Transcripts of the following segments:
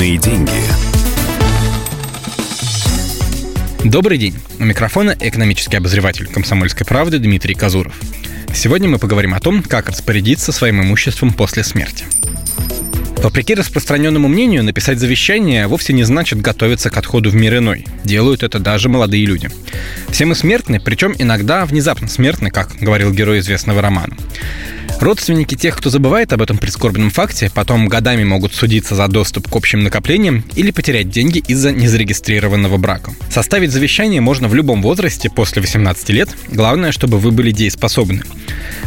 Личные деньги. Добрый день. У микрофона экономический обозреватель «Комсомольской правды» Дмитрий Казуров. Сегодня мы поговорим о том, как распорядиться своим имуществом после смерти. Вопреки распространенному мнению, написать завещание вовсе не значит готовиться к отходу в мир иной. Делают это даже молодые люди. Все мы смертны, причем иногда внезапно смертны, как говорил герой известного романа. Родственники тех, кто забывает об этом прискорбном факте, потом годами могут судиться за доступ к общим накоплениям или потерять деньги из-за незарегистрированного брака. Составить завещание можно в любом возрасте после 18 лет, главное, чтобы вы были дееспособны.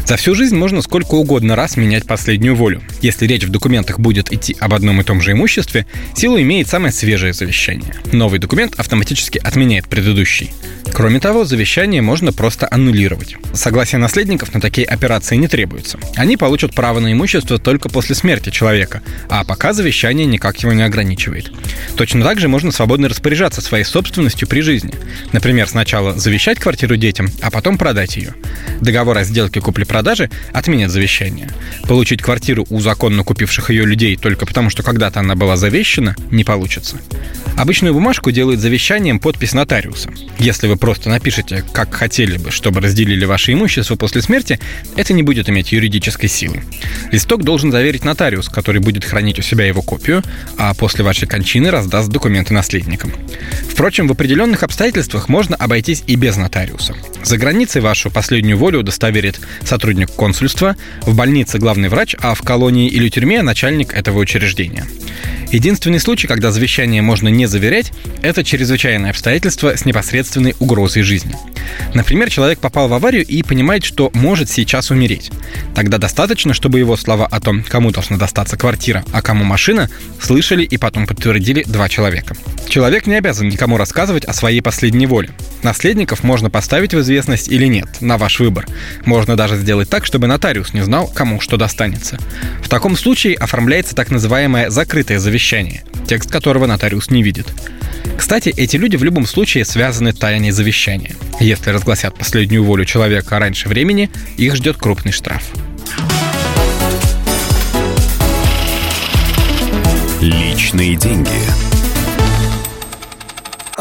За всю жизнь можно сколько угодно раз менять последнюю волю. Если речь в документах будет идти об одном и том же имуществе, силу имеет самое свежее завещание. Новый документ автоматически отменяет предыдущий. Кроме того, завещание можно просто аннулировать. Согласие наследников на такие операции не требуется. Они получат право на имущество только после смерти человека, а пока завещание никак его не ограничивает. Точно так же можно свободно распоряжаться своей собственностью при жизни. Например, сначала завещать квартиру детям, а потом продать ее. Договор о сделке купли-продажи отменят завещание. Получить квартиру у законно купивших ее людей только потому, что когда-то она была завещана, не получится. Обычную бумажку делают завещанием подпись нотариуса. Если вы просто напишете, как хотели бы, чтобы разделили ваше имущество после смерти, это не будет иметь юридической силы. Листок должен заверить нотариус, который будет хранить у себя его копию, а после вашей кончины раздаст документы наследникам. Впрочем, в определенных обстоятельствах можно обойтись и без нотариуса. За границей вашу последнюю волю удостоверит сотрудник консульства, в больнице главный врач, а в колонии или тюрьме начальник этого учреждения. Единственный случай, когда завещание можно не заверять, это чрезвычайное обстоятельство с непосредственной угрозой жизни. Например, человек попал в аварию и понимает, что может сейчас умереть. Тогда достаточно, чтобы его слова о том, кому должна достаться квартира, а кому машина, слышали и потом подтвердили два человека. Человек не обязан никому рассказывать о своей последней воле. Наследников можно поставить в известность или нет, на ваш выбор. Можно даже сделать так, чтобы нотариус не знал, кому что достанется. В таком случае оформляется так называемое закрытое завещание, текст которого нотариус не видит. Кстати, эти люди в любом случае связаны тайной завещания. Если разгласят последнюю волю человека раньше времени, их ждет крупный штраф. Личные деньги.